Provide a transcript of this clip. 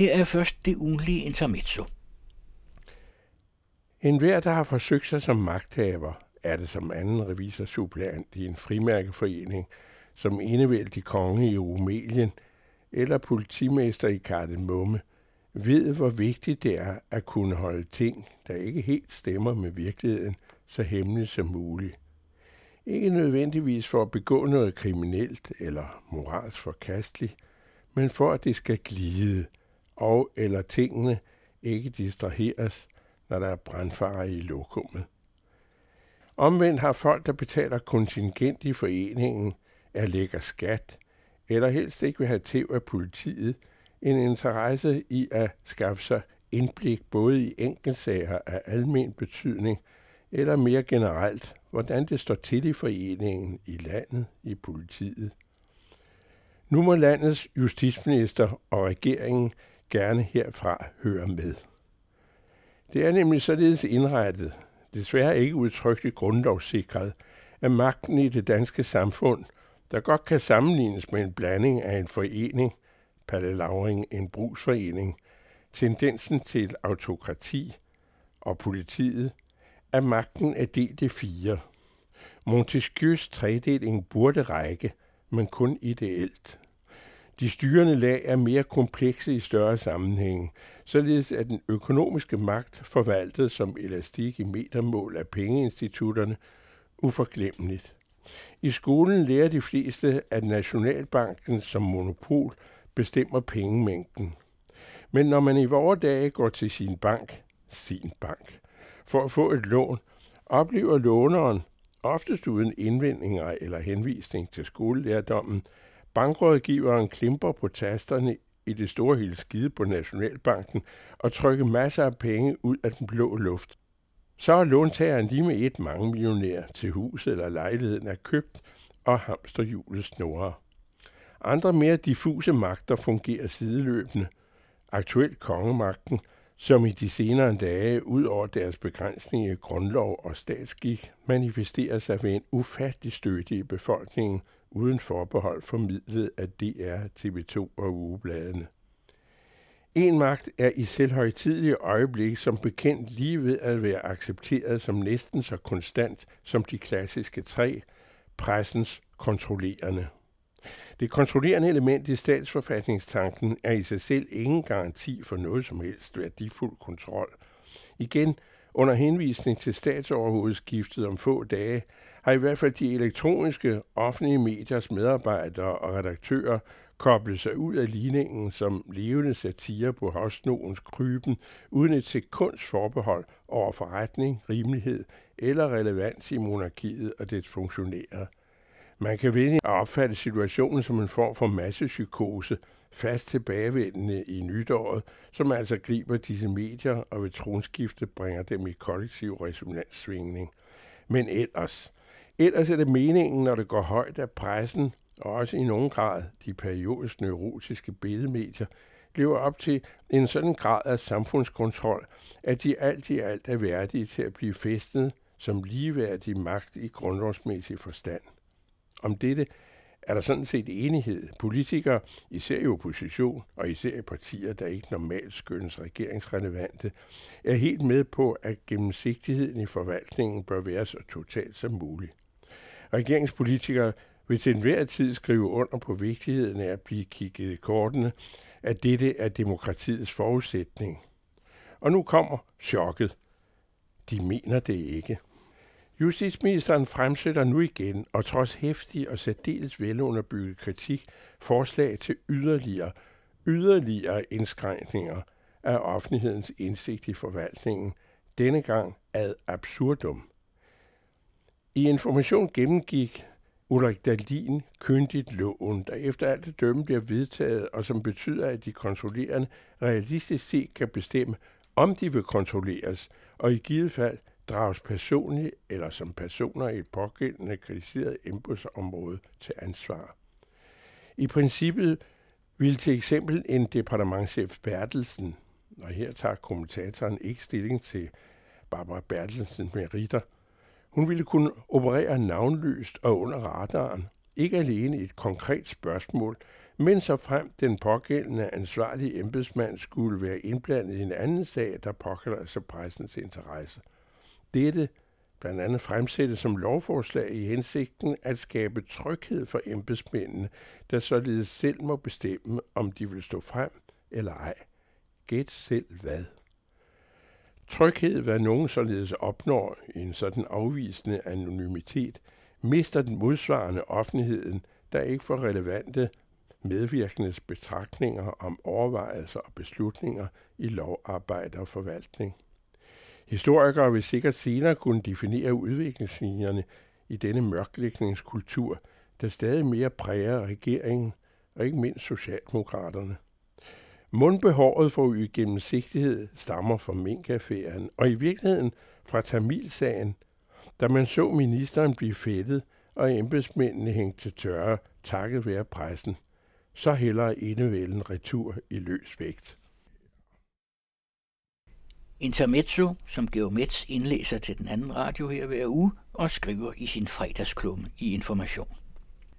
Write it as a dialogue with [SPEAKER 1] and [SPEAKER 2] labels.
[SPEAKER 1] Her er først det ugenlige intermezzo.
[SPEAKER 2] En hver, der har forsøgt sig som magthaver, er det som anden revisor suppleant i en frimærkeforening, som enevældig konge i Rumelien eller politimester i Kardemomme, ved, hvor vigtigt det er at kunne holde ting, der ikke helt stemmer med virkeligheden, så hemmeligt som muligt. Ikke nødvendigvis for at begå noget kriminelt eller moralsk forkasteligt, men for at det skal glide, og eller tingene ikke distraheres, når der er brandfare i lokummet. Omvendt har folk, der betaler kontingent i foreningen, er lægger skat, eller helst ikke vil have tæv af politiet, en interesse i at skaffe sig indblik både i enkeltsager af almen betydning, eller mere generelt, hvordan det står til i foreningen, i landet, i politiet. Nu må landets justitsminister og regeringen gerne herfra høre med. Det er nemlig således indrettet, desværre ikke udtrykkeligt grundlovssikret, at magten i det danske samfund, der godt kan sammenlignes med en blanding af en forening, Palle Lauring, en brugsforening, tendensen til autokrati og politiet, at magten er delt i fire. Montesquieus tredeling burde række, men kun ideelt. De styrende lag er mere komplekse i større sammenhænge, således at den økonomiske magt forvaltet som elastik i metermål af pengeinstitutterne uforglemmeligt. I skolen lærer de fleste, at Nationalbanken som monopol bestemmer pengemængden. Men når man i vore dage går til sin bank, sin bank, for at få et lån, oplever låneren, oftest uden indvendinger eller henvisning til skolelærdommen, bankrådgiveren klimper på tasterne i det store hele skide på Nationalbanken og trykker masser af penge ud af den blå luft. Så er låntageren lige med et mange millionær til huset eller lejligheden er købt, og hamsterhjulet snorer. Andre mere diffuse magter fungerer sideløbende. Aktuelt kongemagten, som i de senere dage, ud over deres begrænsning i grundlov og statsskik, manifesterer sig ved en ufattelig støtte i befolkningen, uden forbehold formidlet af DR, TV2 og ugebladene. En magt er i selvhøjtidlige øjeblik som bekendt lige ved at være accepteret som næsten så konstant som de klassiske tre, pressens kontrollerende. Det kontrollerende element i statsforfatningstanken er i sig selv ingen garanti for noget som helst værdifuld kontrol. Igen, under henvisning til statsoverhovedskiftet om få dage, har i hvert fald de elektroniske offentlige mediers medarbejdere og redaktører koblet sig ud af ligningen som levende satire på havsnogens kryben, uden et sekunds forbehold over forretning, rimelighed eller relevans i monarkiet og dets funktionærer. Man kan vælge at opfatte situationen som en form for massepsykose, fast tilbagevendende i nytåret, som altså griber disse medier og ved tronskifte bringer dem i kollektiv resonanssvingning. Men ellers, ellers er det meningen, når det går højt, at pressen, og også i nogen grad de periodisk neurotiske billedmedier, lever op til en sådan grad af samfundskontrol, at de alt i alt er værdige til at blive festet som ligeværdig magt i grundlovsmæssig forstand. Om dette er der sådan set enighed. Politikere, især i opposition og især i partier, der ikke normalt skønnes regeringsrelevante, er helt med på, at gennemsigtigheden i forvaltningen bør være så totalt som muligt. Regeringspolitikere vil til enhver tid skrive under på vigtigheden af at blive kigget i kortene, at dette er demokratiets forudsætning. Og nu kommer chokket. De mener det ikke. Justitsministeren fremsætter nu igen, og trods hæftig og særdeles velunderbygget kritik, forslag til yderligere, yderligere indskrænkninger af offentlighedens indsigt i forvaltningen, denne gang ad absurdum. I information gennemgik Ulrik Dalin kyndigt loven, der efter alt det dømme bliver vedtaget, og som betyder, at de kontrollerende realistisk set kan bestemme, om de vil kontrolleres, og i givet fald drages personligt eller som personer i et pågældende kritiseret embedsområde til ansvar. I princippet vil til eksempel en departementchef Bertelsen, og her tager kommentatoren ikke stilling til Barbara Bertelsens meritter, hun ville kunne operere navnløst og under radaren, ikke alene i et konkret spørgsmål, men så frem den pågældende ansvarlige embedsmand skulle være indblandet i en anden sag, der påkalder sig pressens interesse. Dette blandt andet fremsættes som lovforslag i hensigten at skabe tryghed for embedsmændene, der således selv må bestemme, om de vil stå frem eller ej. Gæt selv hvad. Tryghed, hvad nogen således opnår i en sådan afvisende anonymitet, mister den modsvarende offentligheden, der ikke får relevante medvirkendes betragtninger om overvejelser og beslutninger i lovarbejde og forvaltning. Historikere vil sikkert senere kunne definere udviklingslinjerne i denne mørklægningskultur, der stadig mere præger regeringen og ikke mindst Socialdemokraterne. Mundbehovet for gennemsigtighed stammer fra minkaffæren og i virkeligheden fra Tamilsagen, da man så ministeren blive fældet og embedsmændene hængt til tørre takket være pressen. Så heller indevælden retur i løs vægt.
[SPEAKER 1] Intermezzo, som Geomets indlæser til den anden radio her hver uge og skriver i sin fredagsklumme i Information.